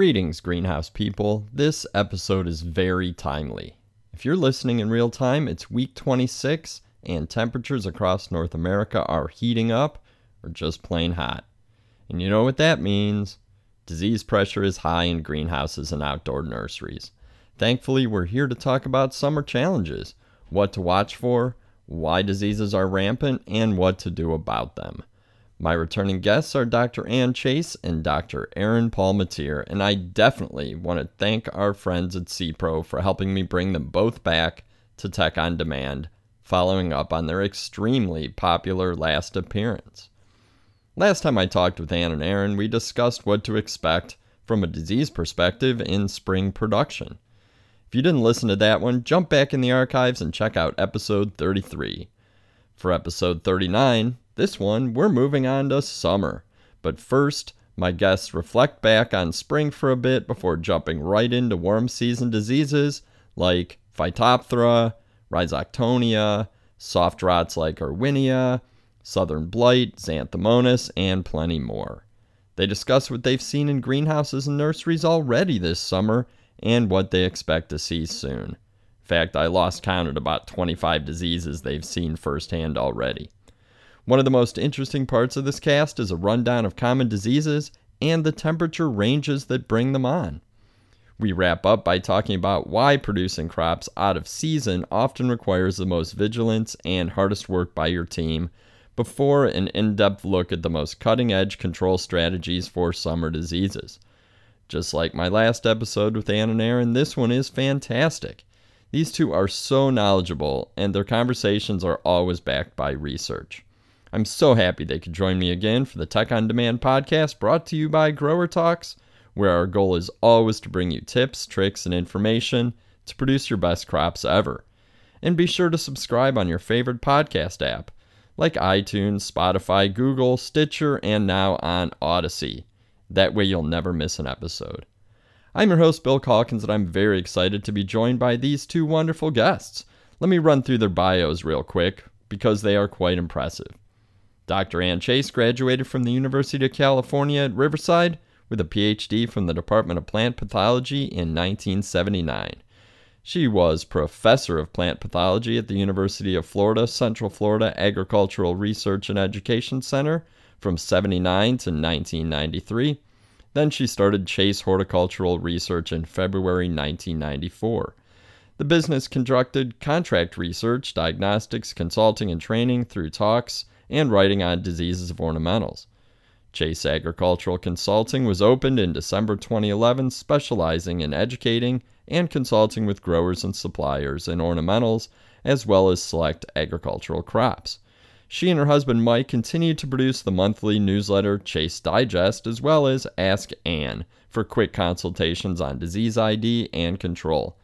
Greetings, greenhouse people. This episode is very timely. If you're listening in real time, it's week 26 and temperatures across North America are heating up or just plain hot. And you know what that means? Disease pressure is high in greenhouses and outdoor nurseries. Thankfully, we're here to talk about summer challenges, what to watch for, why diseases are rampant, and what to do about them. My returning guests are Dr. Ann Chase and Dr. Aaron Palmateer, and I definitely want to thank our friends at SePRO for helping me bring them both back to Tech on Demand, following up on their extremely popular last appearance. Last time I talked with Ann and Aaron, we discussed what to expect from a disease perspective in spring production. If you didn't listen to that one, jump back in the archives and check out episode 33. For episode 39, this one, we're moving on to summer. But first, my guests reflect back on spring for a bit before jumping right into warm season diseases like Phytophthora, Rhizoctonia, soft rots like Erwinia, southern blight, Xanthomonas, and plenty more. They discuss what they've seen in greenhouses and nurseries already this summer and what they expect to see soon. In fact, I lost count at about 25 diseases they've seen firsthand already. One of the most interesting parts of this cast is a rundown of common diseases and the temperature ranges that bring them on. We wrap up by talking about why producing crops out of season often requires the most vigilance and hardest work by your team before an in depth look at the most cutting edge control strategies for summer diseases. Just like my last episode with Ann and Aaron, this one is fantastic. These two are so knowledgeable, and their conversations are always backed by research. I'm so happy they could join me again for the Tech on Demand podcast brought to you by Grower Talks, where our goal is always to bring you tips, tricks, and information to produce your best crops ever. And be sure to subscribe on your favorite podcast app, like iTunes, Spotify, Google, Stitcher, and now on Audacy. That way you'll never miss an episode. I'm your host, Bill Calkins, and I'm very excited to be joined by these two wonderful guests. Let me run through their bios real quick because they are quite impressive. Dr. Ann Chase graduated from the University of California at Riverside with a PhD from the Department of Plant Pathology in 1979. She was professor of plant pathology at the University of Florida Central Florida Agricultural Research and Education Center from 79 to 1993. Then she started Chase Horticultural Research in February 1994. The business conducted contract research, diagnostics, consulting, and training through talks and writing on diseases of ornamentals. Chase Agricultural Consulting was opened in December 2011, specializing in educating and consulting with growers and suppliers in ornamentals as well as select agricultural crops. She and her husband Mike continue to produce the monthly newsletter Chase Digest as well as Ask Ann for quick consultations on disease ID and control.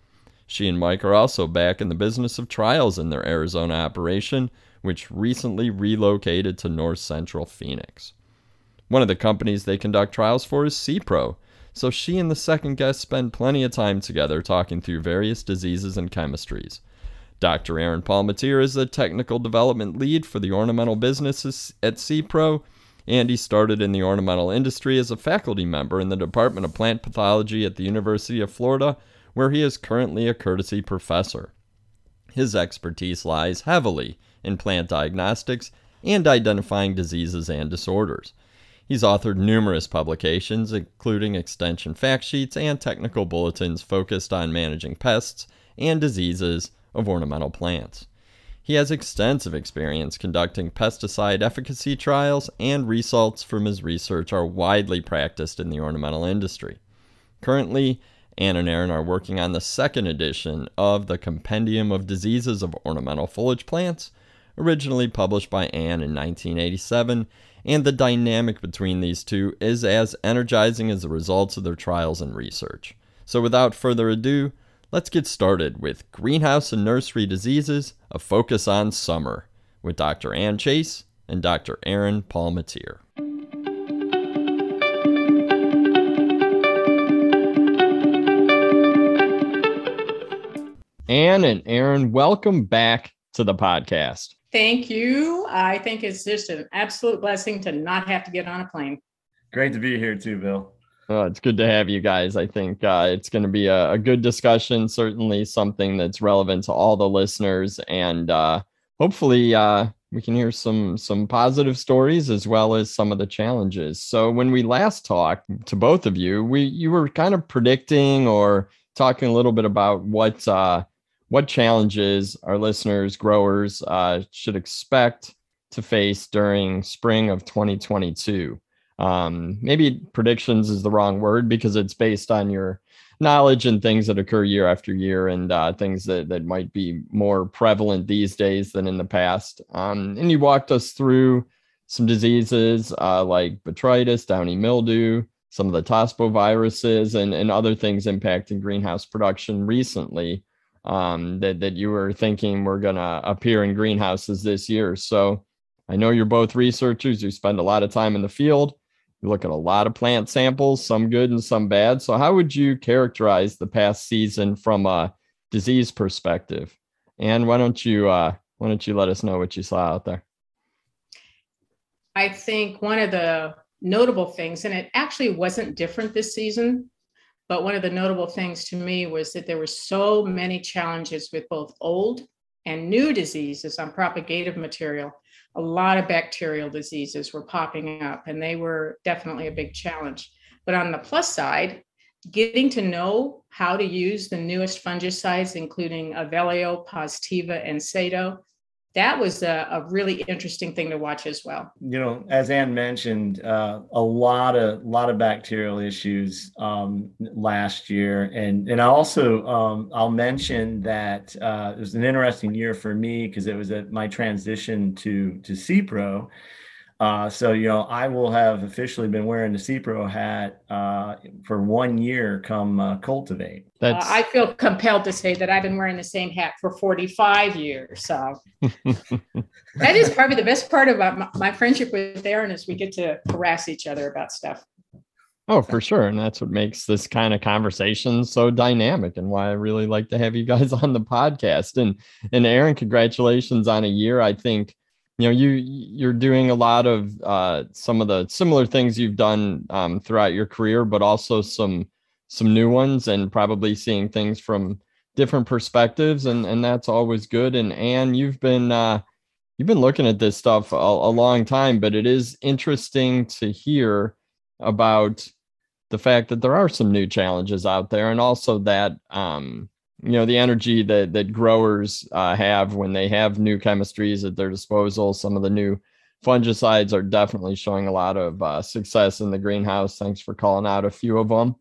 She and Mike are also back in the business of trials in their Arizona operation which recently relocated to north central Phoenix. One of the companies they conduct trials for is SePRO, so she and the second guest spend plenty of time together talking through various diseases and chemistries. Dr. Aaron Palmateer is the technical development lead for the ornamental businesses at SePRO, and he started in the ornamental industry as a faculty member in the Department of Plant Pathology at the University of Florida, where he is currently a courtesy professor. His expertise lies heavily in plant diagnostics and identifying diseases and disorders. He's authored numerous publications, including extension fact sheets and technical bulletins focused on managing pests and diseases of ornamental plants. He has extensive experience conducting pesticide efficacy trials, and results from his research are widely practiced in the ornamental industry. Currently, Ann and Aaron are working on the second edition of the Compendium of Diseases of Ornamental Foliage Plants, originally published by Ann in 1987, and the dynamic between these two is as energizing as the results of their trials and research. So, without further ado, let's get started with Greenhouse and Nursery Diseases A Focus on Summer with Dr. Ann Chase and Dr. Aaron Palmateer. Ann and Aaron, welcome back to the podcast. Thank you. I think it's just an absolute blessing to not have to get on a plane. Great to be here too, Bill. Oh, it's good to have you guys. I think uh, it's going to be a, a, good discussion, certainly something that's relevant to all the listeners, and uh, hopefully uh, we can hear some some positive stories as well as some of the challenges. So when we last talked to both of you, we you were kind of predicting or talking a little bit about what uh, what challenges our listeners, growers uh, should expect to face during spring of 2022. Um, maybe predictions is the wrong word because it's based on your knowledge and things that occur year after year and uh, things that, that might be more prevalent these days than in the past. Um, and you walked us through some diseases uh, like botrytis, downy mildew, some of the tospo viruses, and, and other things impacting greenhouse production recently um, that, that you were thinking were going to appear in greenhouses this year. So I know you're both researchers, you spend a lot of time in the field. You look at a lot of plant samples, some good and some bad. So, how would you characterize the past season from a disease perspective? And why don't you uh, why don't you let us know what you saw out there? I think one of the notable things, and it actually wasn't different this season, but one of the notable things to me was that there were so many challenges with both old and new diseases on propagative material a lot of bacterial diseases were popping up, and they were definitely a big challenge. But on the plus side, getting to know how to use the newest fungicides, including Avelyo, Positiva, and Sato, that was a, a, really interesting thing to watch as well. You know, as Ann mentioned, uh, a lot of lot of bacterial issues um, last year, and and I also um, I'll mention that uh, it was an interesting year for me because it was a, my transition to to SePRO. Uh, so you know, I will have officially been wearing the SePRO hat uh, for one year come uh, cultivate. Uh, I feel compelled to say that I've been wearing the same hat for 45 years. So that is probably the best part about my, my friendship with Aaron is we get to harass each other about stuff. Oh, for sure. And that's what makes this kind of conversation so dynamic and why I really like to have you guys on the podcast. And and Aaron, congratulations on a year. I think you know you you're doing a lot of uh, some of the similar things you've done um, throughout your career but also some some new ones and probably seeing things from different perspectives and and that's always good. And Ann you've been uh, you've been looking at this stuff a, a long time but it is interesting to hear about the fact that there are some new challenges out there and also that um, you know the energy that that growers uh, have when they have new chemistries at their disposal. Some of the new fungicides are definitely showing a lot of uh, success in the greenhouse. Thanks for calling out a few of them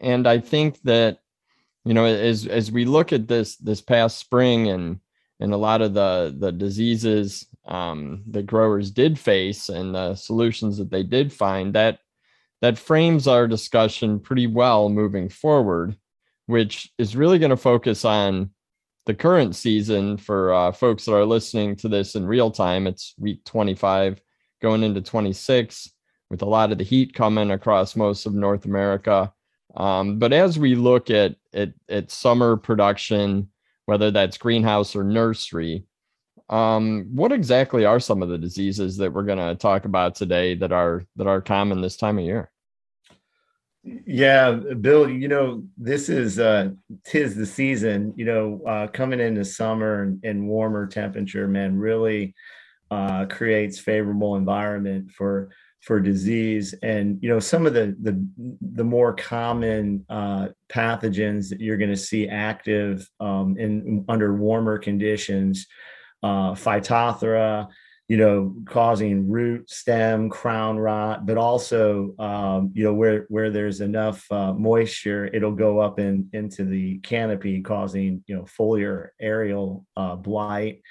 and i think that you know as as we look at this this past spring and and a lot of the the diseases um, that growers did face and the solutions that they did find that that frames our discussion pretty well moving forward which is really going to focus on the current season for uh, folks that are listening to this in real time. It's week 25 going into 26 with a lot of the heat coming across most of North America. Um, but as we look at, at, at summer production, whether that's greenhouse or nursery, um, what exactly are some of the diseases that we're going to talk about today that are that are common this time of year? Yeah, Bill, you know, this is uh tis the season, you know, uh coming into summer and, and warmer temperature, man, really uh creates favorable environment for for disease. And you know some of the the the more common uh, pathogens that you're going to see active um, in under warmer conditions uh, phytophthora you know, causing root, stem, crown rot, but also, um, you know, where where there's enough uh, moisture, it'll go up in into the canopy, causing you know foliar aerial uh, blight.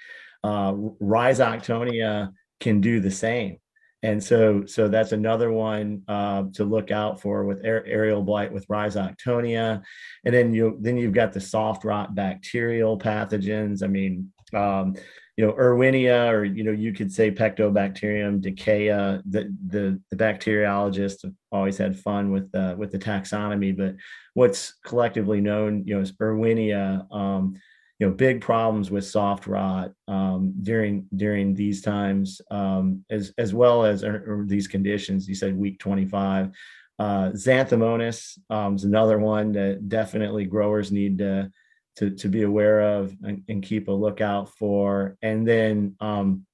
Uh, Rhizoctonia can do the same, and so so that's another one uh, to look out for with aerial blight with Rhizoctonia, and then you then you've got the soft rot bacterial pathogens. I mean. Um, you know, Erwinia, or you know, you could say Pectobacterium Dickeya. The the, the bacteriologists have always had fun with uh, with the taxonomy, but what's collectively known, you know, is Erwinia. Um, you know, big problems with soft rot um, during during these times, um, as as well as or, or these conditions. You said week twenty five. uh, Xanthomonas um, is another one that definitely growers need to to, to be aware of and, and keep a lookout for. And then um,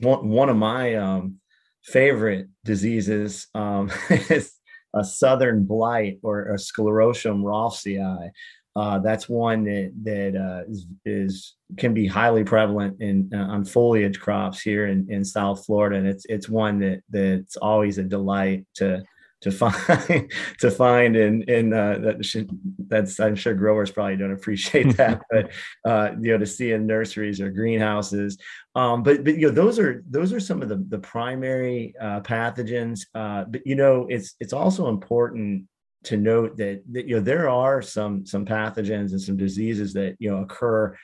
one one of my um, favorite diseases um, is a southern blight or a sclerotium rolfsii. Uh, that's one that that uh, is, is, can be highly prevalent in uh, on foliage crops here in, in South Florida, and it's it's one that that's always a delight to to find to find and and uh, that should, that's I'm sure growers probably don't appreciate that, but uh, you know to see in nurseries or greenhouses. Um, but but you know those are those are some of the the primary uh, pathogens. Uh, but you know it's it's also important to note that, that you know there are some some pathogens and some diseases that you know occur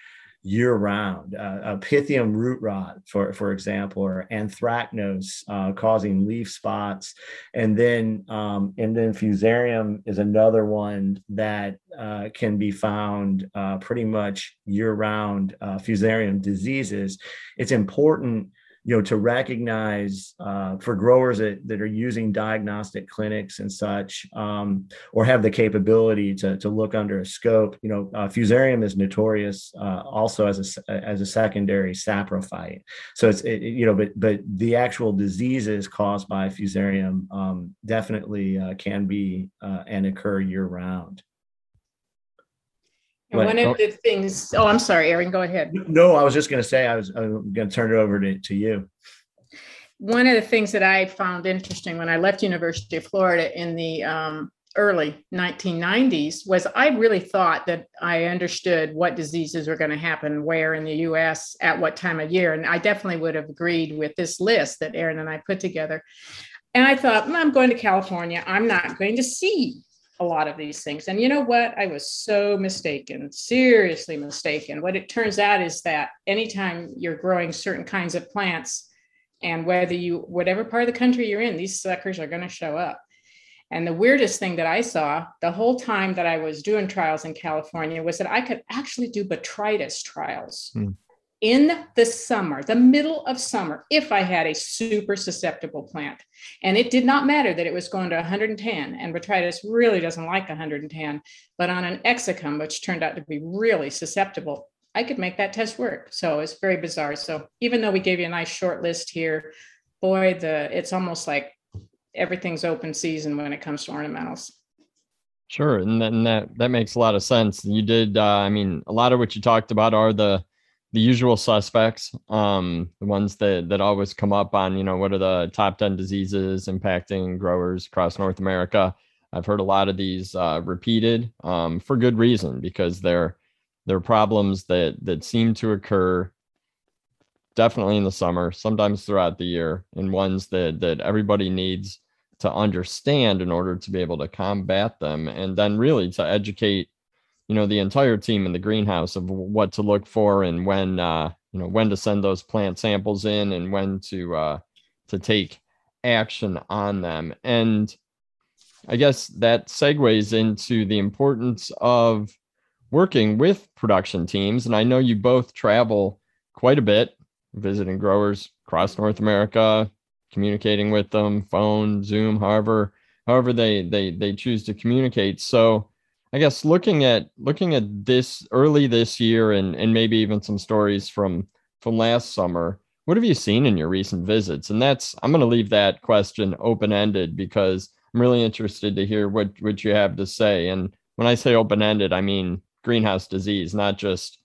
year round. Uh, a pythium root rot, for, for example, or anthracnose uh, causing leaf spots. And then, um, and then fusarium is another one that uh, can be found uh, pretty much year round uh, fusarium diseases. It's important you know to recognize uh, for growers that, that are using diagnostic clinics and such um, or have the capability to, to look under a scope you know uh, fusarium is notorious uh, also as a as a secondary saprophyte. So it's it, you know but but the actual diseases caused by fusarium um, definitely uh, can be uh, and occur year round one of the things, oh, I'm sorry, Aaron, go ahead. No, I was just going to say, I was, I'm going to turn it over to, to you. One of the things that I found interesting when I left University of Florida in the um, early 1990s was I really thought that I understood what diseases were going to happen where in the US at what time of year. And I definitely would have agreed with this list that Aaron and I put together. And I thought, I'm going to California. I'm not going to see a lot of these things. And you know what? I was so mistaken, seriously mistaken. What it turns out is that anytime you're growing certain kinds of plants, and whether you, whatever part of the country you're in, these suckers are going to show up. And the weirdest thing that I saw the whole time that I was doing trials in California was that I could actually do botrytis trials. Hmm in the summer, the middle of summer, if I had a super susceptible plant. And it did not matter that it was going to 110, and botrytis really doesn't like 110, but on an exacum, which turned out to be really susceptible, I could make that test work. So it's very bizarre. So even though we gave you a nice short list here, boy, the it's almost like everything's open season when it comes to ornamentals. Sure, and then that that makes a lot of sense. You did, uh, I mean, a lot of what you talked about are the the usual suspects, um, the ones that that always come up on, you know, what are the top 10 diseases impacting growers across North America? I've heard a lot of these uh, repeated um, for good reason because they're they're problems that that seem to occur definitely in the summer, sometimes throughout the year, and ones that that everybody needs to understand in order to be able to combat them, and then really to educate you know the entire team in the greenhouse of what to look for and when uh, you know when to send those plant samples in and when to uh, to take action on them. And i guess that segues into the importance of working with production teams. And i know you both travel quite a bit visiting growers across north america communicating with them phone zoom however however they they they choose to communicate. So I guess looking at looking at this early this year and and maybe even some stories from from last summer, what have you seen in your recent visits? And that's I'm going to leave that question open ended because I'm really interested to hear what what you have to say. And when I say open ended, I mean greenhouse disease, not just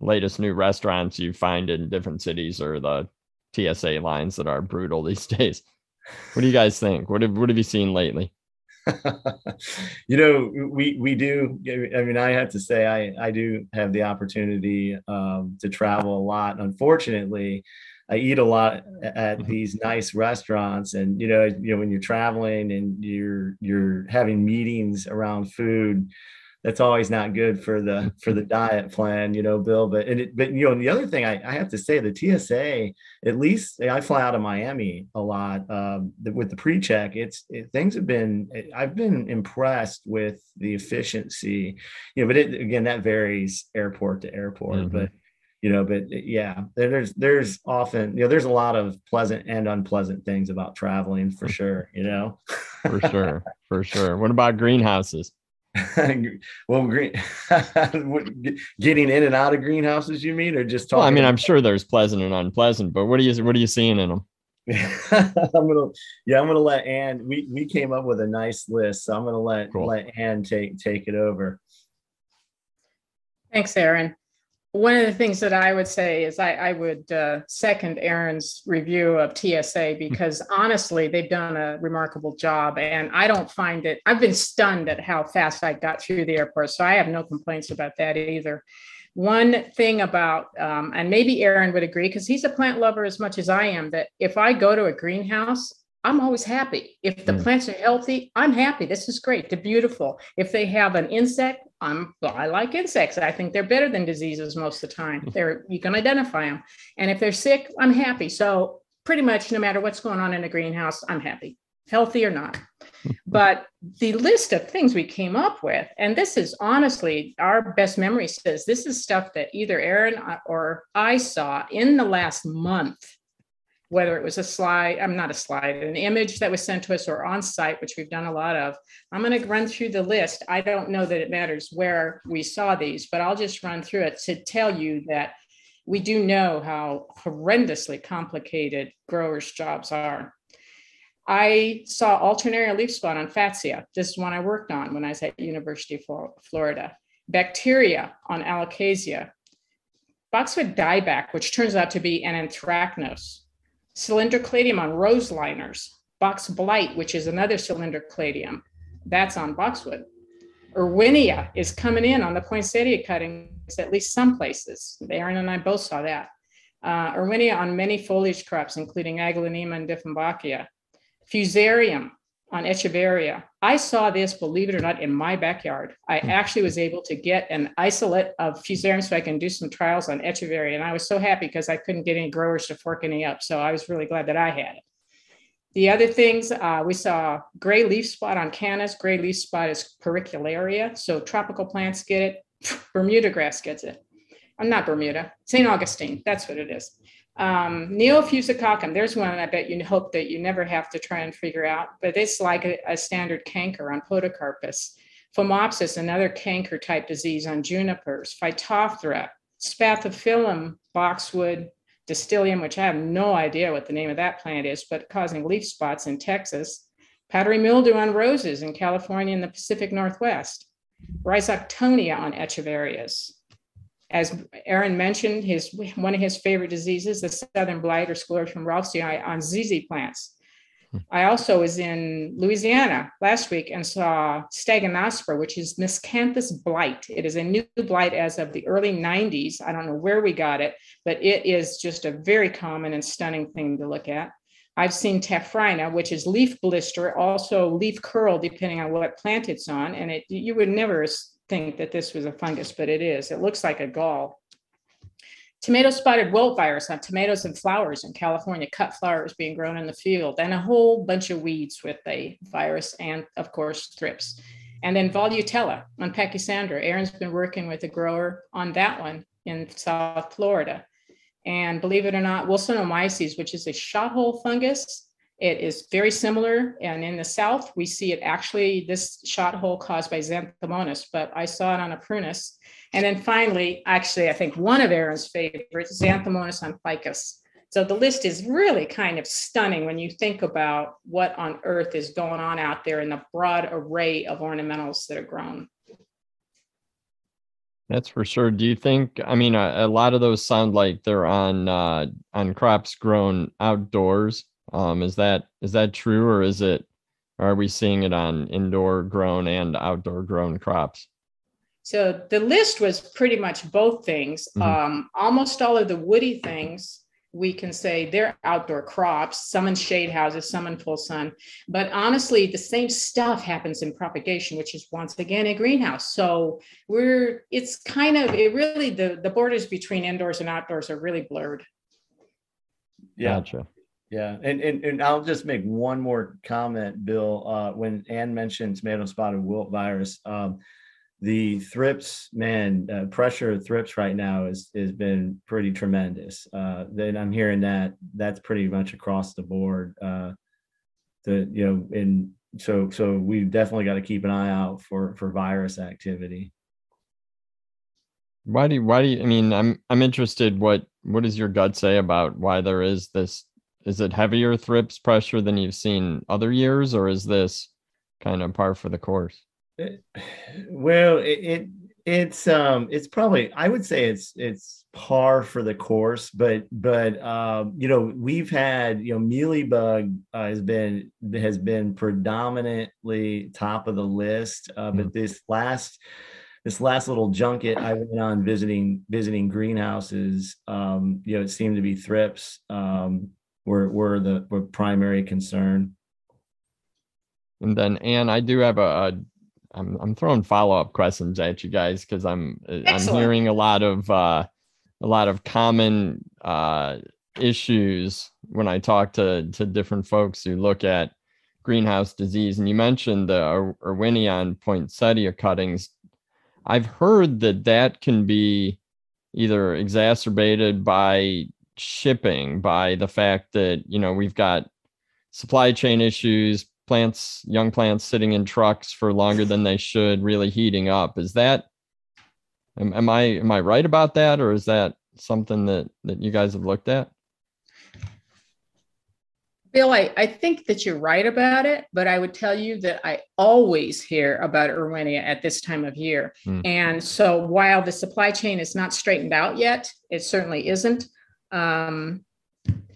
latest new restaurants you find in different cities or the TSA lines that are brutal these days. What do you guys think? What have what have you seen lately? you know, we we do. I mean, I have to say, I I do have the opportunity um, to travel a lot. Unfortunately, I eat a lot at mm-hmm. these nice restaurants, and you know, you know, when you're traveling and you're you're having meetings around food, that's always not good for the for the diet plan, you know, Bill. But and it, but you know, the other thing I, I have to say, the TSA, at least I fly out of Miami a lot um, with the pre-check. It's it, things have been. I've been impressed with the efficiency, you know. But it, again, that varies airport to airport. Mm-hmm. But you know, but yeah, there's there's often you know there's a lot of pleasant and unpleasant things about traveling for sure. You know. for sure, for sure. What about greenhouses? well, green, getting in and out of greenhouses, you mean, or just talking? Well, I mean, I'm sure there's pleasant and unpleasant, but what are you what are you seeing in them? I'm gonna, yeah, I'm gonna let Ann. We we came up with a nice list, so I'm gonna let cool. let Ann take take it over. Thanks, Aaron one of the things that I would say is I, I would uh, second Aaron's review of TSA hmm. because honestly, they've done a remarkable job. And I don't find it, I've been stunned at how fast I got through the airport. So I have no complaints about that either. One thing about, um, and maybe Aaron would agree because he's a plant lover as much as I am, that if I go to a greenhouse, I'm always happy. If the mm. plants are healthy, I'm happy. This is great. They're beautiful. If they have an insect, I'm well, I like insects. I think they're better than diseases most of the time. They're you can identify them. And if they're sick, I'm happy. So pretty much no matter what's going on in a greenhouse, I'm happy, healthy or not. but the list of things we came up with, and this is honestly our best memory says this is stuff that either Aaron or I saw in the last month whether it was a slide, I'm not a slide, an image that was sent to us or on site, which we've done a lot of. I'm going to run through the list. I don't know that it matters where we saw these, but I'll just run through it to tell you that we do know how horrendously complicated growers' jobs are. I saw alternaria leaf spot on Fatsia. This is one I worked on when I was at University of Florida. Bacteria on Alocasia. Boxwood dieback, which turns out to be an anthracnose Cylindrocladium on rose liners, box blight, which is another cylindrocladium, that's on boxwood. Erwinia is coming in on the poinsettia cuttings, at least some places. Aaron and I both saw that. Uh, Erwinia on many foliage crops, including Aglaonema and Dieffenbachia. Fusarium on Echeveria. I saw this, believe it or not, in my backyard. I hmm. actually was able to get an isolate of Fusarium so I can do some trials on Echeveria. And I was so happy because I couldn't get any growers to fork any up. So I was really glad that I had it. The other things, uh, we saw gray leaf spot on Cannas. Gray leaf spot is pyricularia. So tropical plants get it. Bermuda grass gets it. I'm not Bermuda, St. Augustine. That's what it is. Um, Neofusicoccum, there's one I bet you hope that you never have to try and figure out, but it's like a, a standard canker on Podocarpus. Phomopsis, another canker type disease on junipers. Phytophthora, Spathiphyllum, boxwood, Distylium, which I have no idea what the name of that plant is, but causing leaf spots in Texas. Powdery mildew on roses in California and the Pacific Northwest. Rhizoctonia on echeverias as Aaron mentioned, his one of his favorite diseases, the southern blight or sclerotium rolfsii on ZZ plants. Hmm. I also was in Louisiana last week and saw Stagonospora, which is Miscanthus blight. It is a new blight as of the early 90s. I don't know where we got it, but it is just a very common and stunning thing to look at. I've seen Taphrina, which is leaf blister, also leaf curl, depending on what plant it's on. And it you would never think that this was a fungus, but it is. It looks like a gall. Tomato spotted wilt virus on tomatoes and flowers in California, cut flowers being grown in the field, and a whole bunch of weeds with a virus and, of course, thrips. And then Volutella on Pachysandra. Aaron's been working with a grower on that one in South Florida. And believe it or not, Wilsonomyces, which is a shot hole fungus, it is very similar, and in the south, we see it actually, this shot hole caused by Xanthomonas, but I saw it on a prunus. And then finally, actually, I think one of Aaron's favorites, Xanthomonas on ficus. So the list is really kind of stunning when you think about what on earth is going on out there in the broad array of ornamentals that are grown. That's for sure. Do you think? I mean, a, a lot of those sound like they're on uh, on crops grown outdoors. Um, is that is that true, or is it? Are we seeing it on indoor grown and outdoor grown crops? So the list was pretty much both things. Mm-hmm. Um, almost all of the woody things we can say they're outdoor crops, some in shade houses, some in full sun. But honestly, the same stuff happens in propagation, which is once again a greenhouse. So we're it's kind of it really the the borders between indoors and outdoors are really blurred. Yeah. Gotcha. Yeah, and, and and I'll just make one more comment, Bill. Uh, when Ann mentioned tomato spotted wilt virus, um, the thrips, man, uh, pressure of thrips right now is has been pretty tremendous. Uh, then I'm hearing that that's pretty much across the board. Uh, the you know and so so we definitely got to keep an eye out for for virus activity. Why do you, why do you, I mean I'm I'm interested what what does your gut say about why there is this is it heavier thrips pressure than you've seen other years or is this kind of par for the course? Well, it, it it's um it's probably I would say it's it's par for the course, but but um you know we've had you know mealybug uh, has been has been predominantly top of the list, uh, but mm-hmm. this last this last little junket I went on visiting visiting greenhouses, um, you know, it seemed to be thrips um, were were the were primary concern. And then, Ann, I do have a, a I'm I'm throwing follow up questions at you guys because I'm Excellent. I'm hearing a lot of uh, a lot of common uh, issues when I talk to to different folks who look at greenhouse disease. And you mentioned the Erwinia poinsettia cuttings. I've heard that that can be either exacerbated by shipping, by the fact that you know we've got supply chain issues, plants, young plants sitting in trucks for longer than they should, really heating up. Is that am, am I am I right about that, or is that something that that you guys have looked at? Bill, I, I think that you're right about it, but I would tell you that I always hear about Erwinia at this time of year. Mm. And so while the supply chain is not straightened out yet, it certainly isn't. Um,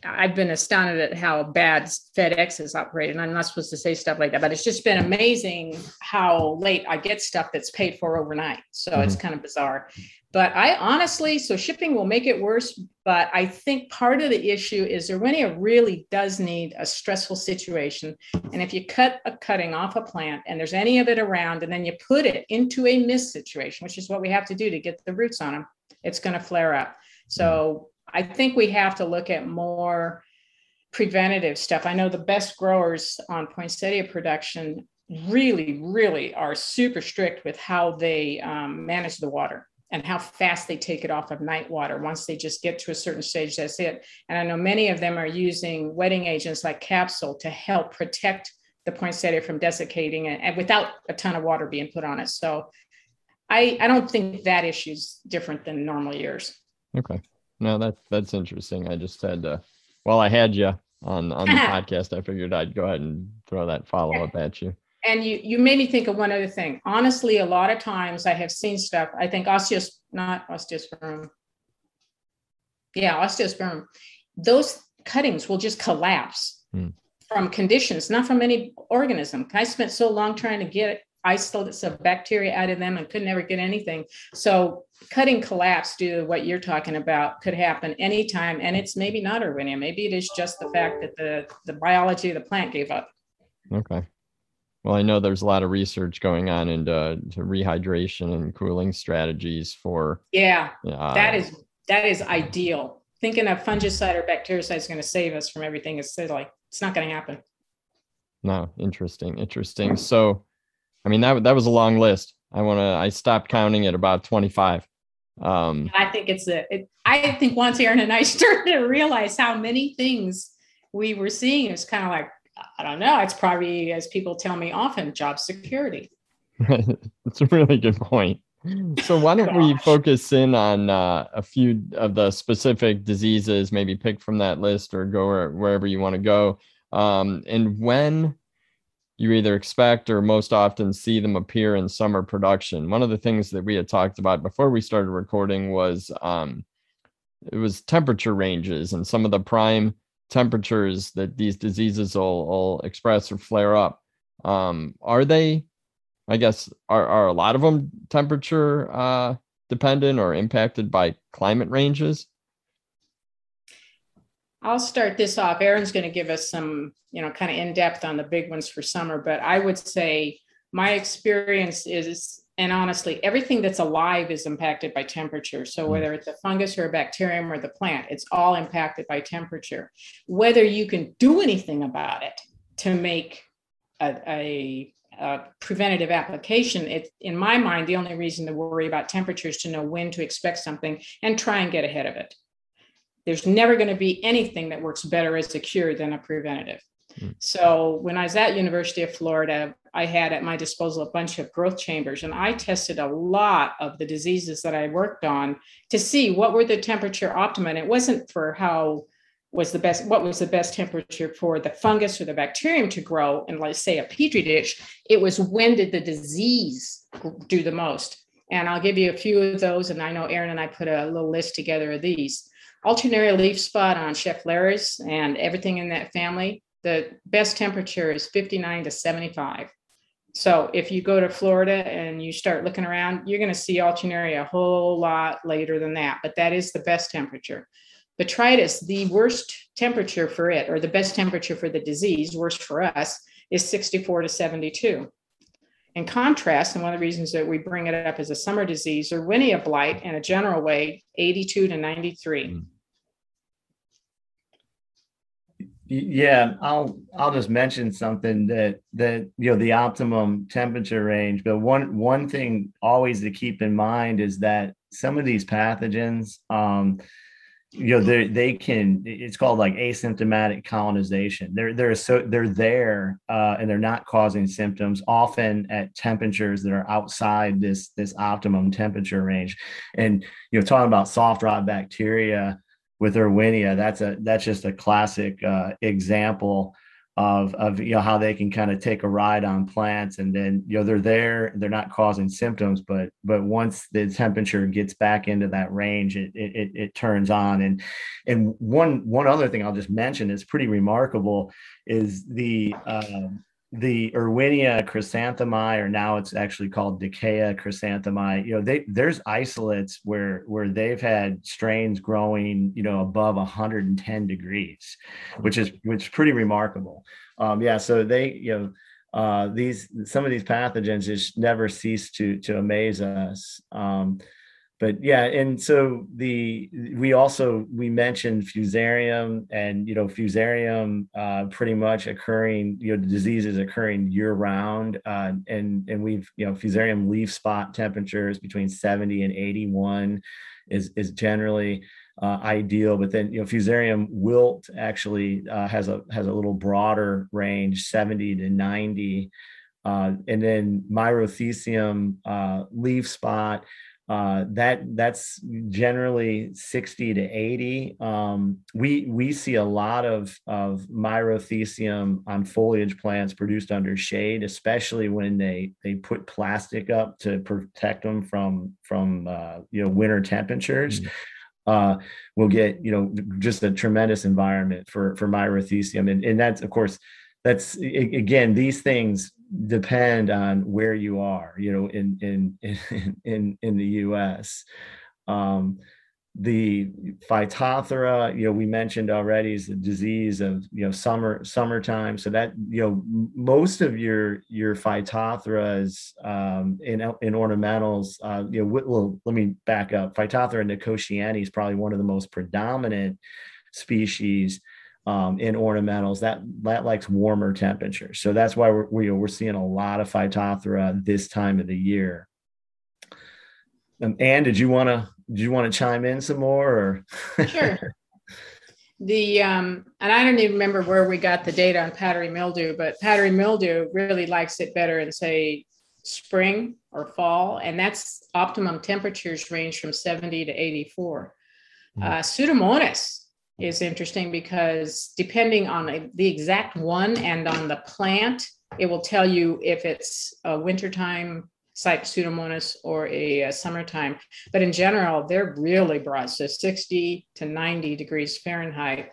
I've been astounded at how bad FedEx is operating. I'm not supposed to say stuff like that, but it's just been amazing how late I get stuff that's paid for overnight. So mm-hmm. it's kind of bizarre. But I honestly, so shipping will make it worse. But I think part of the issue is Erwinia really does need a stressful situation. And if you cut a cutting off a plant and there's any of it around, and then you put it into a mist situation, which is what we have to do to get the roots on them, it's going to flare up. So I think we have to look at more preventative stuff. I know the best growers on poinsettia production really, really are super strict with how they um, manage the water and how fast they take it off of night water. Once they just get to a certain stage, that's it. And I know many of them are using wetting agents like CapSil to help protect the poinsettia from desiccating and, and without a ton of water being put on it. So I, I don't think that issue is different than normal years. Okay no, that's that's interesting. I just had to, while I had you on on the podcast, I figured I'd go ahead and throw that follow up at you. And you you made me think of one other thing. Honestly, a lot of times I have seen stuff. I think osteos not osteosperm. Yeah, osteosperm. Those cuttings will just collapse hmm. from conditions, not from any organism. I spent so long trying to get isolate some bacteria out of them and could never get anything. So cutting collapse due to what you're talking about could happen anytime. And it's maybe not Erwinia. Maybe it is just the fact that the, the biology of the plant gave up. Okay. Well, I know there's a lot of research going on into rehydration and cooling strategies for. Yeah, uh, that is that is ideal. Thinking of fungicide or bactericide is going to save us from everything is like it's not going to happen. No, interesting, interesting. So, I mean that that was a long list. I want to. I stopped counting at about 25. Um, I think it's a. It, I think once Aaron and I started to realize how many things we were seeing, it's kind of like I don't know. It's probably as people tell me often, job security. That's a really good point. So why don't we focus in on uh, a few of the specific diseases? Maybe pick from that list or go where, wherever you want to go. Um, and when you either expect or most often see them appear in summer production. One of the things that we had talked about before we started recording was um, it was temperature ranges and some of the prime temperatures that these diseases will, will express or flare up. Um, are they, I guess, are, are a lot of them temperature uh, dependent or impacted by climate ranges? I'll start this off. Aaron's going to give us some, you know, kind of in depth on the big ones for summer. But I would say my experience is, and honestly, everything that's alive is impacted by temperature. So hmm. whether it's a fungus or a bacterium or the plant, it's all impacted by temperature. Whether you can do anything about it to make a, a a preventative application, it, in my mind, the only reason to worry about temperature is to know when to expect something and try and get ahead of it there's never going to be anything that works better as a cure than a preventative. Mm. So when I was at University of Florida, I had at my disposal a bunch of growth chambers and I tested a lot of the diseases that I worked on to see what were the temperature optima. And it wasn't for how was the best what was the best temperature for the fungus or the bacterium to grow in let's say a petri dish it was when did the disease do the most and i'll give you a few of those and i know aaron and i put a little list together of these alternaria leaf spot on scheffleras and everything in that family the best temperature is 59 to 75 so if you go to florida and you start looking around you're going to see alternaria a whole lot later than that but that is the best temperature Botrytis, the worst temperature for it, or the best temperature for the disease, worst for us, is 64 to 72. In contrast, and one of the reasons that we bring it up as a summer disease, Erwinia blight in a general way, 82 to 93. Hmm. Yeah, I'll I'll just mention something that that you know the optimum temperature range. But one one thing always to keep in mind is that some of these pathogens, um, you know they they can it's called like asymptomatic colonization they're they're so they're there uh, and they're not causing symptoms often at temperatures that are outside this this optimum temperature range and you know talking about soft rot bacteria with erwinia that's a that's just a classic uh, example of of you know how they can kind of take a ride on plants and then you know they're there they're not causing symptoms but but once the temperature gets back into that range it it, it turns on. And and one one other thing i'll just mention is pretty remarkable is the um, the Erwinia chrysanthemi, or now it's actually called Dickeya chrysanthemi, you know, they there's isolates where where they've had strains growing, you know, above 110 degrees, which is which is pretty remarkable. Um, yeah, so they, you know, uh, these some of these pathogens just never cease to to amaze us. Um, but yeah and so the we also we mentioned fusarium and you know fusarium uh, pretty much occurring you know diseases occurring year round uh, and and we've you know fusarium leaf spot temperatures between 70 and 81 is is generally uh, ideal. But then you know fusarium wilt actually uh, has a has a little broader range 70 to 90 uh, and then myrothecium uh, leaf spot uh, that that's generally 60 to 80 um, we we see a lot of of myrothecium on foliage plants produced under shade especially when they they put plastic up to protect them from from uh, you know winter temperatures. Mm-hmm. uh, we'll get you know just a tremendous environment for for myrothecium and, and that's of course that's again these things depend on where you are you know in in in in the us um the phytophthora you know we mentioned already is the disease of you know summer summertime. So that you know most of your your phytophthora um, in in ornamentals uh, you know well let me back up. Phytophthora nicotiana is probably one of the most predominant species um, in ornamentals that that likes warmer temperatures. So that's why we're we, are we are seeing a lot of Phytophthora this time of the year. Um, Ann, did you want to did you want to chime in some more? Or? sure. The um, and I don't even remember where we got the data on powdery mildew, but powdery mildew really likes it better in say spring or fall, and that's optimum temperatures range from 70 to 84. Mm. Uh, Pseudomonas is interesting because depending on the exact one and on the plant, it will tell you if it's a wintertime site pseudomonas or a, a, summertime. But in general, they're really broad, so 60 to 90 degrees Fahrenheit.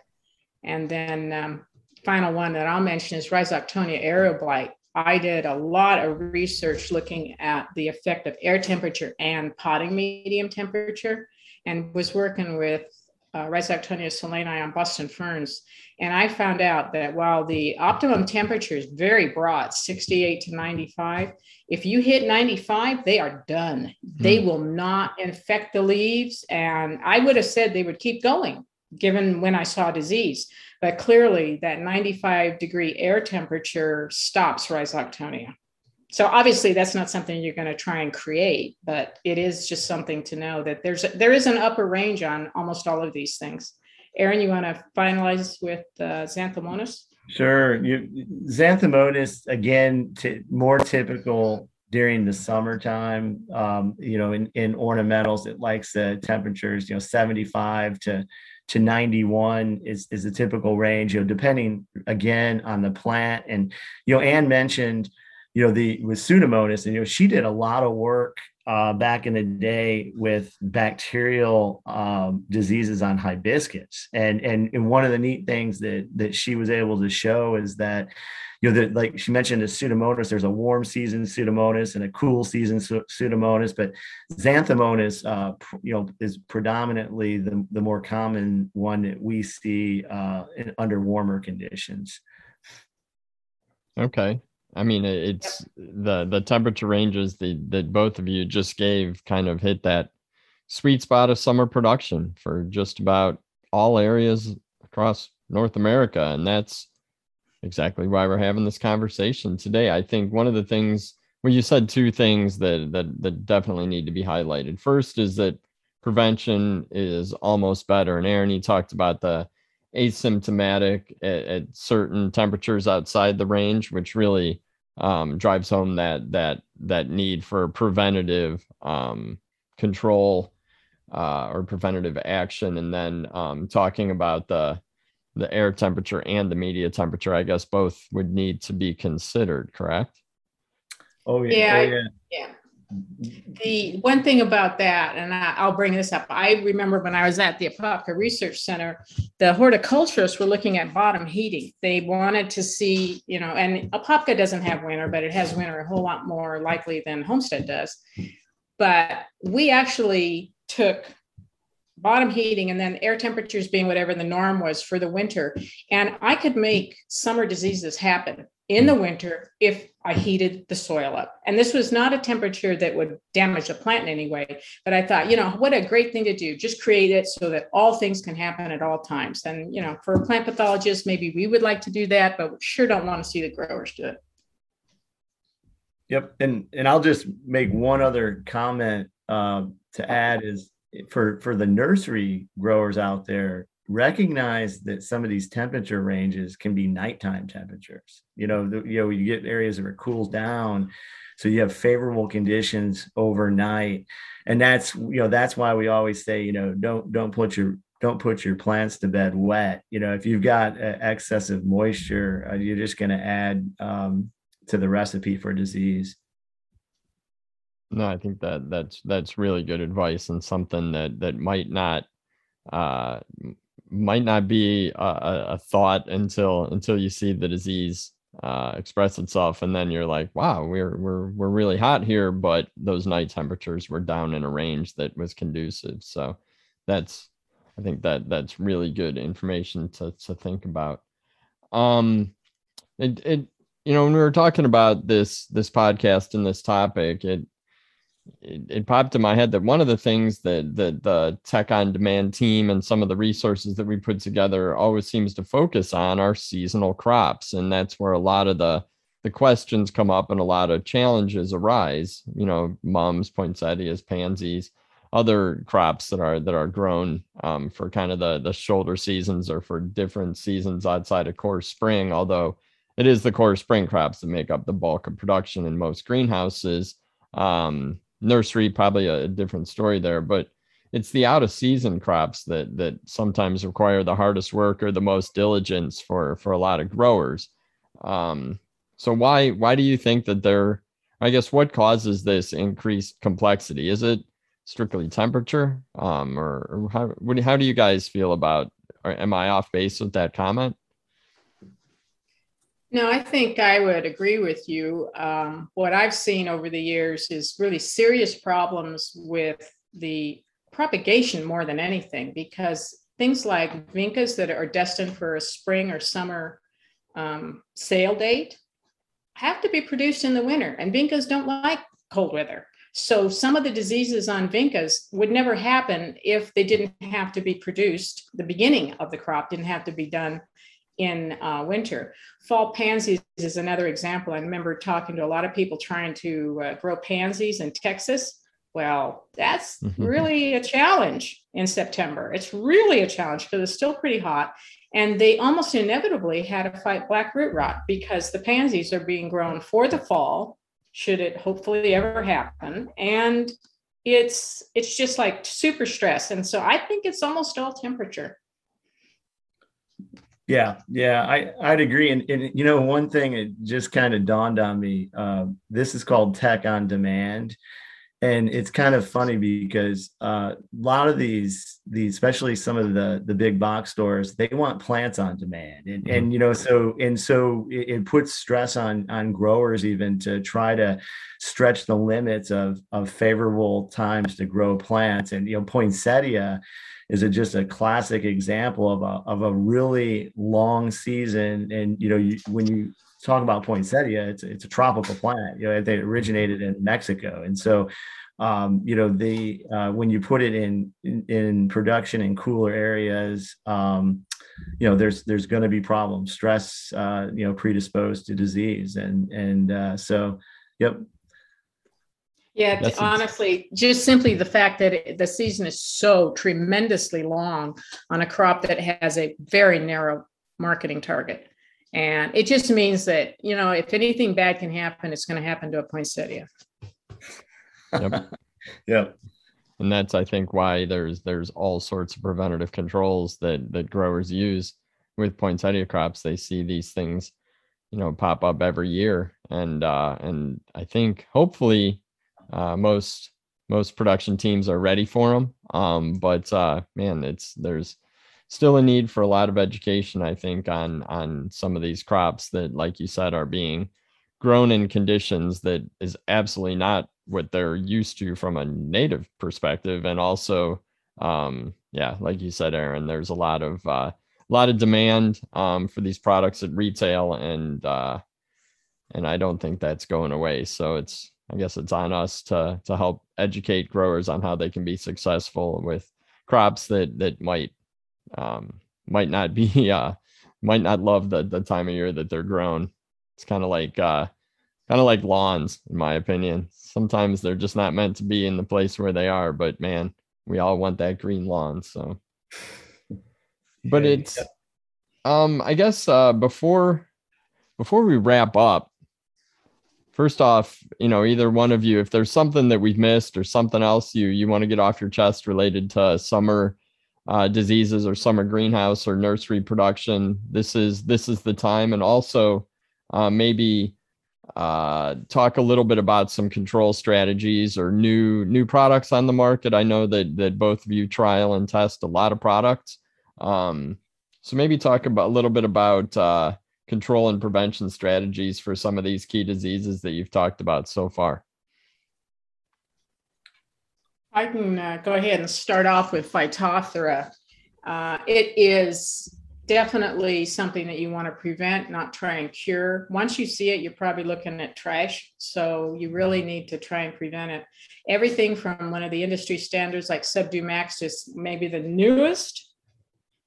And then um, final one that I'll mention is Rhizoctonia aerial blight. I did a lot of research looking at the effect of air temperature and potting medium temperature and was working with uh, Rhizoctonia solani on Boston ferns. And I found out that while the optimum temperature is very broad, 68 to 95, if you hit 95, they are done. Hmm. They will not infect the leaves. And I would have said they would keep going given when I saw disease. But clearly, that 95 degree air temperature stops Rhizoctonia so obviously that's not something you're going to try and create but it is just something to know that there's there is an upper range on almost all of these things aaron you want to finalize with uh, xanthomonas Sure. You, Xanthomonas, again, t- more typical during the summertime. Um, you know, in, in ornamentals, it likes the temperatures, you know, 75 to to 91 is, is a typical range, you know, depending again on the plant. And, you know, Ann mentioned, you know, the with Pseudomonas, and you know, she did a lot of work uh, back in the day with bacterial um, diseases on hibiscus. And, and and one of the neat things that that she was able to show is that you know, that like she mentioned, a Pseudomonas, there's a warm season Pseudomonas and a cool season Pseudomonas, but Xanthomonas, uh, you know, is predominantly the, the more common one that we see uh, in, under warmer conditions. Okay. I mean, it's the the temperature ranges that that both of you just gave kind of hit that sweet spot of summer production for just about all areas across North America, and that's exactly why we're having this conversation today. I think one of the things well, you said two things that that that definitely need to be highlighted. First is that prevention is almost better, and Aaron, you talked about the asymptomatic at, at certain temperatures outside the range, which really um, drives home that that that need for preventative um, control uh, or preventative action, and then um, talking about the the air temperature and the media temperature, I guess both would need to be considered, correct? Oh yeah. Yeah. Oh, yeah. yeah. The one thing about that, and I, will bring this up, I remember when I was at the Apopka Research Center, the horticulturists were looking at bottom heating. They wanted to see, you know, and Apopka doesn't have winter, but it has winter a whole lot more likely than Homestead does. But we actually took bottom heating and then air temperatures being whatever the norm was for the winter. And I could make summer diseases happen in the winter if I heated the soil up. And this was not a temperature that would damage the plant in any way. But I thought, you know, what a great thing to do. Just create it so that all things can happen at all times. And, you know, for a plant pathologist, maybe we would like to do that, but we sure don't want to see the growers do it. Yep. And and I'll just make one other comment uh, to add is for for the nursery growers out there recognize that some of these temperature ranges can be nighttime temperatures. You know the, you know you get areas where it cools down so you have favorable conditions overnight. And that's you know that's why we always say you know don't don't put your don't put your plants to bed wet. You know if you've got uh, excessive moisture uh, you're just going to add um, to the recipe for disease no, I think that that's that's really good advice and something that that might not uh might not be a, a thought until until you see the disease uh, express itself, and then you're like, wow, we're we're we're really hot here, but those night temperatures were down in a range that was conducive. So that's I think that that's really good information to to think about. Um, it it you know when we were talking about this this podcast and this topic, it it, it, popped in my head that one of the things that, that the tech on demand team and some of the resources that we put together always seems to focus on are seasonal crops. And that's where a lot of the the questions come up and a lot of challenges arise you know mums poinsettias pansies other crops that are that are grown um, for kind of the the shoulder seasons or for different seasons outside of course spring although it is the core spring crops that make up the bulk of production in most greenhouses. Um, nursery probably a, different story there but it's the out of season crops that that sometimes require the hardest work or the most diligence for for a lot of growers. Um so why why do you think that they're i guess what causes this increased complexity? Is it strictly temperature? Um or, or how what, how do you guys feel about am i off base with that comment no, I think I would agree with you. Um, what I've seen over the years is really serious problems with the propagation more than anything, because things like vincas that are destined for a spring or summer um, sale date have to be produced in the winter, and vincas don't like cold weather. So some of the diseases on vincas would never happen if they didn't have to be produced. The beginning of the crop didn't have to be done in uh, winter. Fall pansies is another example. I remember talking to a lot of people trying to uh, grow pansies in Texas. Well, that's mm-hmm. really a challenge in September. It's really a challenge because it's still pretty hot. And they almost inevitably had to fight black root rot because the pansies are being grown for the fall, should it hopefully ever happen. And it's it's just like super stress. And so I think it's almost all temperature. Yeah, yeah, I I'd agree. And, and you know, one thing it just kind of dawned on me. Uh, this is called tech on demand, and it's kind of funny because uh, a lot of these these especially some of the the big box stores they want plants on demand and, mm-hmm. and you know so and so it, it, puts stress on on growers even to try to stretch the limits of of favorable times to grow plants and you know poinsettia is it just a classic example of a of a really long season and you know you, when you talk about poinsettia, it's it's a tropical plant. You know, they originated in Mexico, and so um, you know the uh, when you put it in, in, in production in cooler areas, um, you know there's there's going to be problems, stress, uh, you know, predisposed to disease, and and uh, so, yep. Yeah, That's honestly, just simply the fact that it, the season is so tremendously long on a crop that has a very narrow marketing target. And it just means that, you know, if anything bad can happen, it's going to happen to a poinsettia. Yep. yep. And that's, I think, why there's there's all sorts of preventative controls that that growers use with poinsettia crops. They see these things, you know, pop up every year, and uh, and I think hopefully uh, most most production teams are ready for them. Um, but uh, man, it's there's still a need for a lot of education, I think, on on some of these crops that, like you said, are being grown in conditions that is absolutely not what they're used to from a native perspective, and also, um, yeah, like you said, Aaron, there's a lot of uh, a lot of demand um, for these products at retail, and uh, and I don't think that's going away. So it's I guess it's on us to to help educate growers on how they can be successful with crops that that might um, might not be uh, might not love the the time of year that they're grown. It's kind of like uh, kind of like lawns, in my opinion. Sometimes they're just not meant to be in the place where they are. But man, we all want that green lawn. So, but it's um, I guess uh, before before we wrap up, first off, you know, either one of you, if there's something that we've missed or something else you you want to get off your chest related to summer uh, diseases or summer greenhouse or nursery production, this is this is the time. And also uh, maybe uh, talk a little bit about some control strategies or new new products on the market. I know that that both of you trial and test a lot of products. Um, so maybe talk about a little bit about uh, control and prevention strategies for some of these key diseases that you've talked about so far. I can uh, go ahead and start off with Phytophthora. Uh, it is definitely something that you want to prevent, not try and cure. Once you see it, you're probably looking at trash. So you really need to try and prevent it. Everything from one of the industry standards like Subdue Max is maybe the newest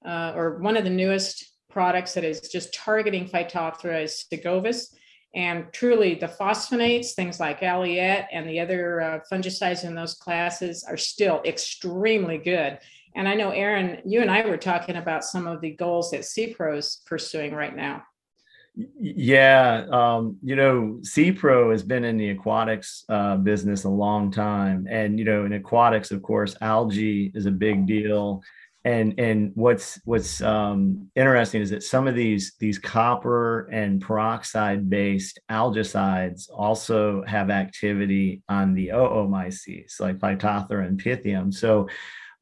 uh, or one of the newest products that is just targeting Phytophthora is Segovis. And truly, the phosphonates, things like Aliette and the other uh, fungicides in those classes, are still extremely good. And I know, Aaron, you and I were talking about some of the goals that SePRO is pursuing right now. Yeah, um, you know, SePRO has been in the aquatics uh, business a long time, and you know, in aquatics, of course, algae is a big deal and and what's what's um, interesting is that some of these these copper and peroxide based algicides also have activity on the oomycetes like phytophthora and pythium so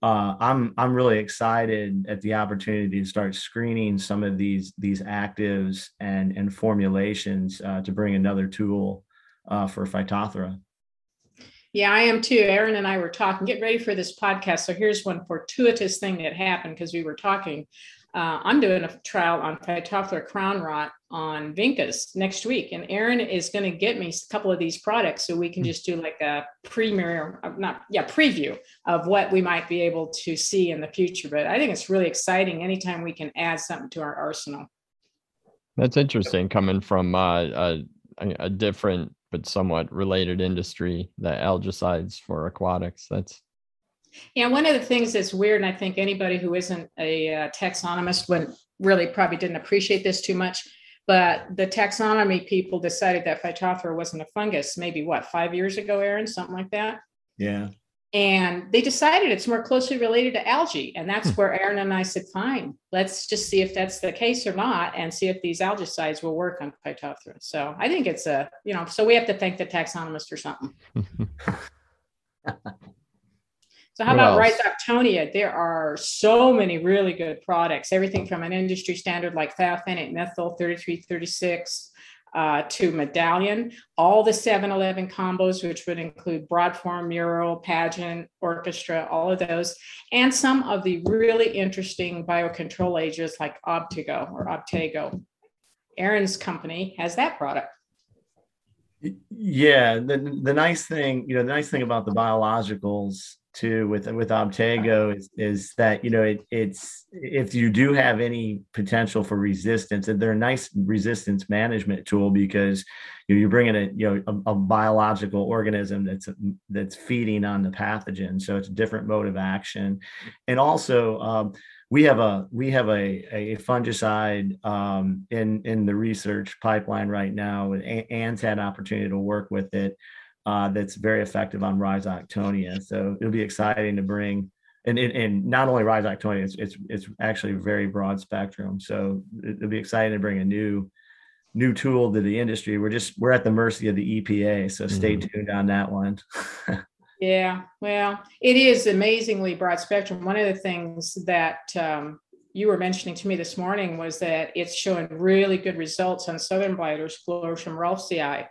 uh, I'm I'm really excited at the opportunity to start screening some of these these actives and and formulations uh, to bring another tool uh, for Phytophthora. Yeah, I am too. Aaron and I were talking, get ready for this podcast. So here's one fortuitous thing that happened because we were talking. Uh, I'm doing a trial on Phytophthora crown rot on Vincas next week, and Aaron is going to get me a couple of these products so we can hmm. just do like a premiere, uh, not yeah, preview of what we might be able to see in the future. But I think it's really exciting anytime we can add something to our arsenal. That's interesting coming from uh, a, a different but somewhat related industry, the algicides for aquatics. That's Yeah, one of the things that's weird, and I think anybody who isn't a uh, taxonomist would really probably didn't appreciate this too much, but the taxonomy people decided that Phytophthora wasn't a fungus maybe what, five years ago, Aaron, something like that? Yeah. And they decided it's more closely related to algae. And that's hmm. where Aaron and I said, fine, let's just see if that's the case or not and see if these algicides will work on Phytophthora. So I think it's a, you know, so we have to thank the taxonomist or something. So how about Rhizoctonia? There are so many really good products, everything from an industry standard like thiophanate methyl 3336 uh, to medallion, all the 7-Eleven combos, which would include Broadform, Mural, Pageant, Orchestra, all of those, and some of the really interesting biocontrol agents like Optigo or Obtego. Aaron's company has that product. Yeah, the, the nice thing, you know, the nice thing about the biologicals too with with Obtego is is that you know it, it's if you do have any potential for resistance, and they're a nice resistance management tool because you you're bringing a you know a, a, biological organism that's that's feeding on the pathogen, so it's a different mode of action, and also. Um, we have a we have a, a fungicide um, in in the research pipeline right now. And Ann's had an opportunity to work with it uh, that's very effective on Rhizoctonia. So it'll be exciting to bring, and, and, and not only Rhizoctonia, it's, it's, it's actually very broad spectrum. So it'll be exciting to bring a new new tool to the industry. We're just we're at the mercy of the EPA, so stay mm-hmm. tuned on that one. yeah, well, it is amazingly broad spectrum. One of the things that um, you were mentioning to me this morning was that it's showing really good results on southern blight or Sclerotium rolfsii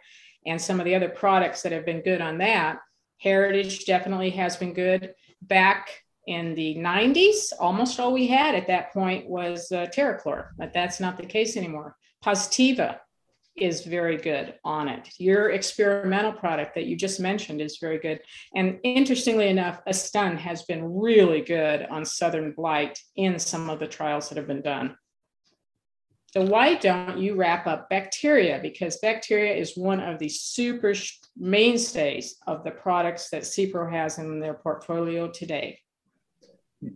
and some of the other products that have been good on that. Heritage definitely has been good. Back in the 90s, almost all we had at that point was uh, Terrachlor, but that's not the case anymore. Postiva is very good on it. Your experimental product that you just mentioned is very good. And interestingly enough, Astun has been really good on Southern Blight in some of the trials that have been done. So why don't you wrap up bacteria? Because bacteria is one of the super mainstays of the products that SePRO has in their portfolio today.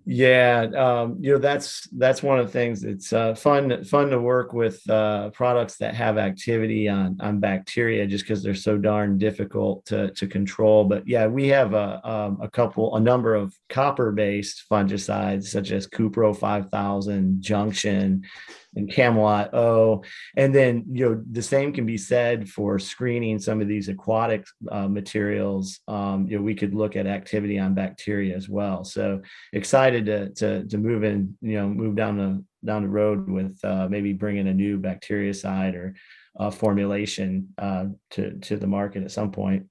Yeah, um, you know that's that's one of the things. It's uh, fun fun to work with uh, products that have activity on on bacteria, just because they're so darn difficult to to control. But yeah, we have a um, a couple a number of copper based fungicides such as Cupro five thousand, Junction, and Camelot O. And then, you know, the same can be said for screening some of these aquatic uh, materials. Um, you know, we could look at activity on bacteria as well. So excited to, to, to move in, you know, move down the, down the road with uh, maybe bringing a new bactericide or uh, formulation uh, to, to the market at some point.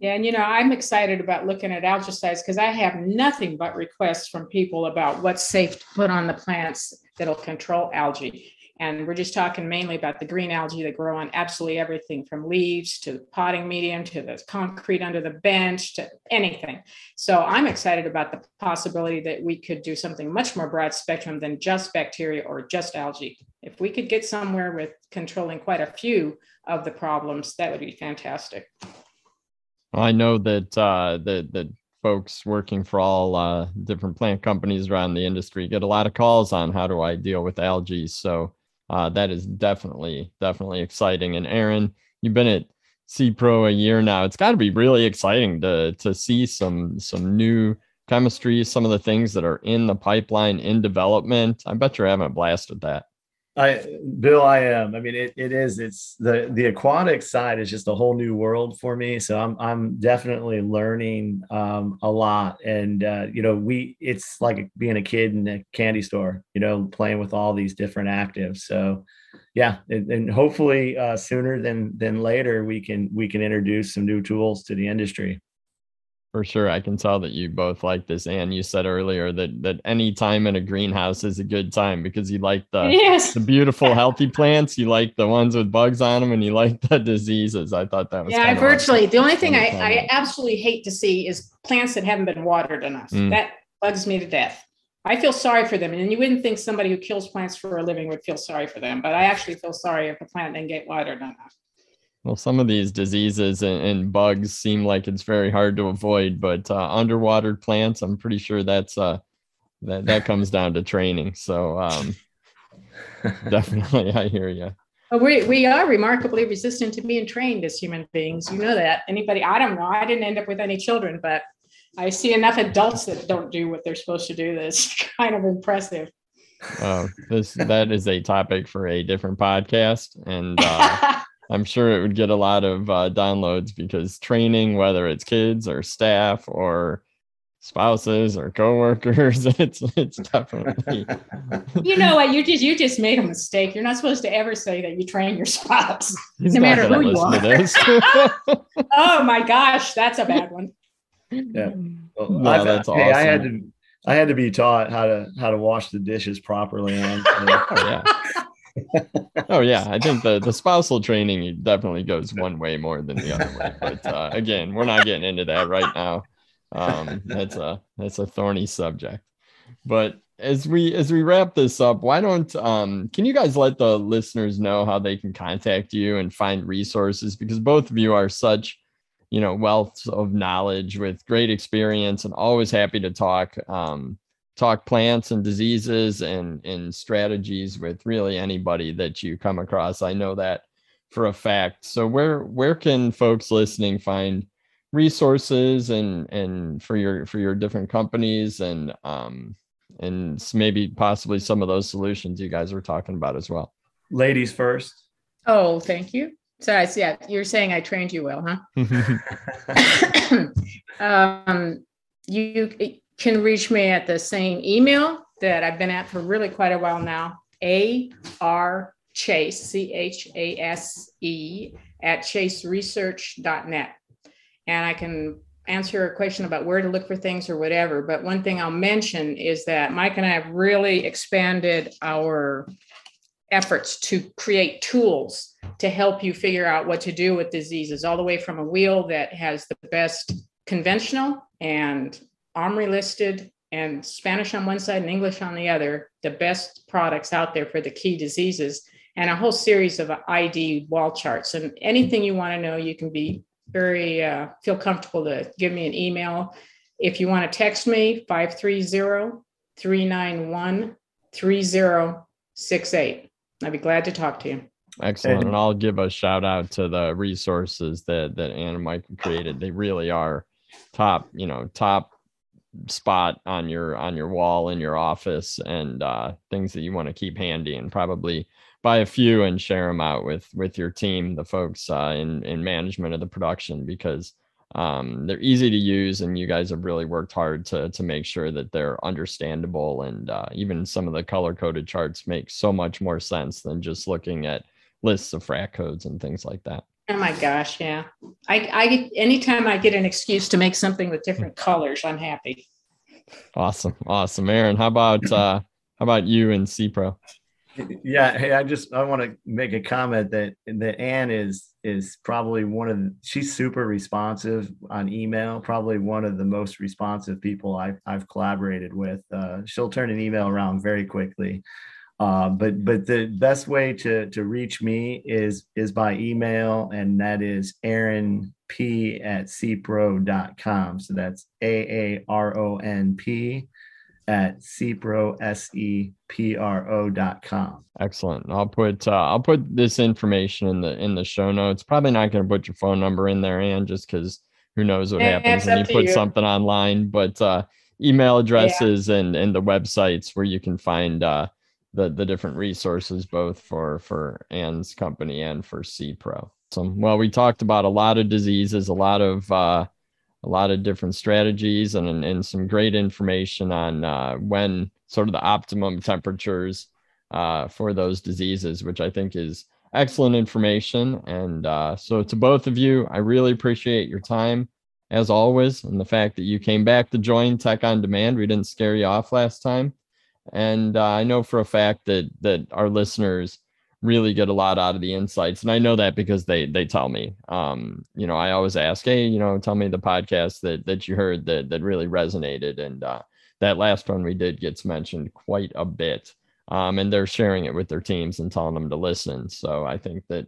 Yeah, and you know, I'm excited about looking at algicides because I have nothing but requests from people about what's safe to put on the plants that'll control algae. And we're just talking mainly about the green algae that grow on absolutely everything from leaves to potting medium to the concrete under the bench to anything. So I'm excited about the possibility that we could do something much more broad spectrum than just bacteria or just algae. If we could get somewhere with controlling quite a few of the problems, that would be fantastic. I know that uh, that that folks working for all uh, different plant companies around the industry get a lot of calls on how do I deal with algae. So uh, that is definitely definitely exciting. And Aaron, you've been at SePRO a year now. It's got to be really exciting to to see some some new chemistry, some of the things that are in the pipeline in development. I bet you're having a blast with that. I, Bill, I am. I mean, it, it is. It's the the aquatic side is just a whole new world for me. So I'm I'm definitely learning um, a lot. And uh, you know, we it's like being a kid in a candy store. You know, playing with all these different actives. So yeah, and, and hopefully uh, sooner than than later we can we can introduce some new tools to the industry. For sure, I can tell that you both like this. And you said earlier that that any time in a greenhouse is a good time because you like the yes. the beautiful, healthy plants. You like the ones with bugs on them, and you like the diseases. I thought that was yeah. Virtually, the only thing I, I absolutely hate to see is plants that haven't been watered enough. Mm. That bugs me to death. I feel sorry for them, and you wouldn't think somebody who kills plants for a living would feel sorry for them, but I actually feel sorry if a plant didn't get watered enough. Well, some of these diseases and, and, bugs seem like it's very hard to avoid, but uh, underwater plants, I'm pretty sure that's uh, that that comes down to training. So um, definitely, I hear you. we, we are remarkably resistant to being trained as human beings. You know that. Anybody, I don't know. I didn't end up with any children, but I see enough adults that don't do what they're supposed to do that's kind of impressive. Uh, this that is a topic for a different podcast, and uh, I'm sure it would get a lot of uh, downloads because training, whether it's kids or staff or spouses or coworkers, it's it's definitely. you know what? You just you just made a mistake. You're not supposed to ever say that you train your spouse, He's no matter who you are. oh my gosh, that's a bad one. Yeah, well, no, that's awesome. Hey, I had to I had to be taught how to how to wash the dishes properly. And, yeah. oh yeah, I think the the spousal training definitely goes one way more than the other way. But uh, again, we're not getting into that right now. Um, that's a that's a thorny subject. But as we as we wrap this up, why don't um, can you guys let the listeners know how they can contact you and find resources because both of you are such you know wealth of knowledge with great experience and always happy to talk um, talk plants and diseases and and strategies with really anybody that you come across. I know that for a fact. So where where can folks listening find resources and and for your for your different companies and um and maybe possibly some of those solutions you guys were talking about as well? Ladies first. Oh thank you. So I yeah, you're saying I trained you well, huh? um, you can reach me at the same email that I've been at for really quite a while now. A R Chase, C H A S E, at chaseresearch.net. And I can answer a question about where to look for things or whatever. But one thing I'll mention is that Mike and I have really expanded our efforts to create tools to help you figure out what to do with diseases, all the way from a wheel that has the best conventional and OMRI listed and Spanish on one side and English on the other, the best products out there for the key diseases, and a whole series of ID wall charts. And anything you want to know, you can be very uh, feel comfortable to give me an email. If you want to text me, 530 391 3068. I'd be glad to talk to you. Excellent. And I'll give a shout out to the resources that that Ann and Mike created. They really are top, you know, top spot on your on your wall in your office and uh, things that you want to keep handy and probably buy a few and share them out with with your team, the folks uh, in in management of the production because um, they're easy to use and you guys have really worked hard to to make sure that they're understandable and uh, even some of the color coded charts make so much more sense than just looking at lists of frac codes and things like that oh my gosh yeah. I i anytime i get an excuse to make something with different colors i'm happy. Awesome awesome. Aaron how about uh how about you and SePRO? Yeah hey i just i want to make a comment that that Ann is is probably one of the, she's super responsive on email probably one of the most responsive people i've, I've collaborated with. Uh, she'll turn an email around very quickly uh, but but the best way to to reach me is is by email and that is aaron p at sepro.com so that's a-a-r-o-n-p at SePRO s-e-p-r-o dot com. Excellent. I'll put uh, i'll put this information in the in the show notes. Probably not going to put your phone number in there and just because who knows what happens when you put you. something online. But uh, email addresses yeah. and and the websites where you can find uh, the the different resources both for for Ann's company and for SePRO. So well, we talked about a lot of diseases, a lot of uh, a lot of different strategies, and and some great information on uh, when sort of the optimum temperatures uh, for those diseases, which I think is excellent information. And uh, so to both of you, I really appreciate your time as always, and the fact that you came back to join Tech on Demand. We didn't scare you off last time and uh, I know for a fact that that our listeners really get a lot out of the insights, and I know that because they they tell me. Um, you know, I always ask, hey, you know, tell me the podcast that that you heard that that really resonated, and uh, that last one we did gets mentioned quite a bit. Um, and they're sharing it with their teams and telling them to listen. So I think that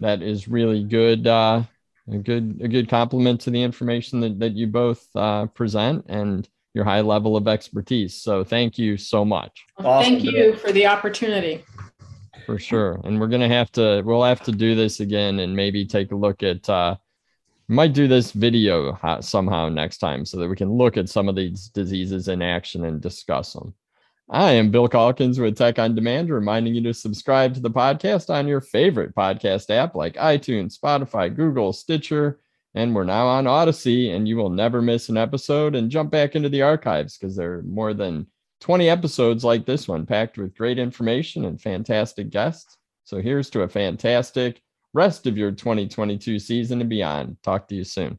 that is really good. Uh, a good a good compliment to the information that, that you both uh, present and your high level of expertise. So thank you so much. Well, thank you for the opportunity. For sure. And we're gonna have to we'll have to do this again and maybe take a look at uh might do this video somehow next time so that we can look at some of these diseases in action and discuss them. I am Bill Calkins with Tech on Demand, reminding you to subscribe to the podcast on your favorite podcast app like iTunes, Spotify, Google, Stitcher, and we're now on Audacy, and you will never miss an episode. And jump back into the archives because there are more than 20 episodes like this one, packed with great information and fantastic guests. So here's to a fantastic rest of your 2022 season and beyond. Talk to you soon.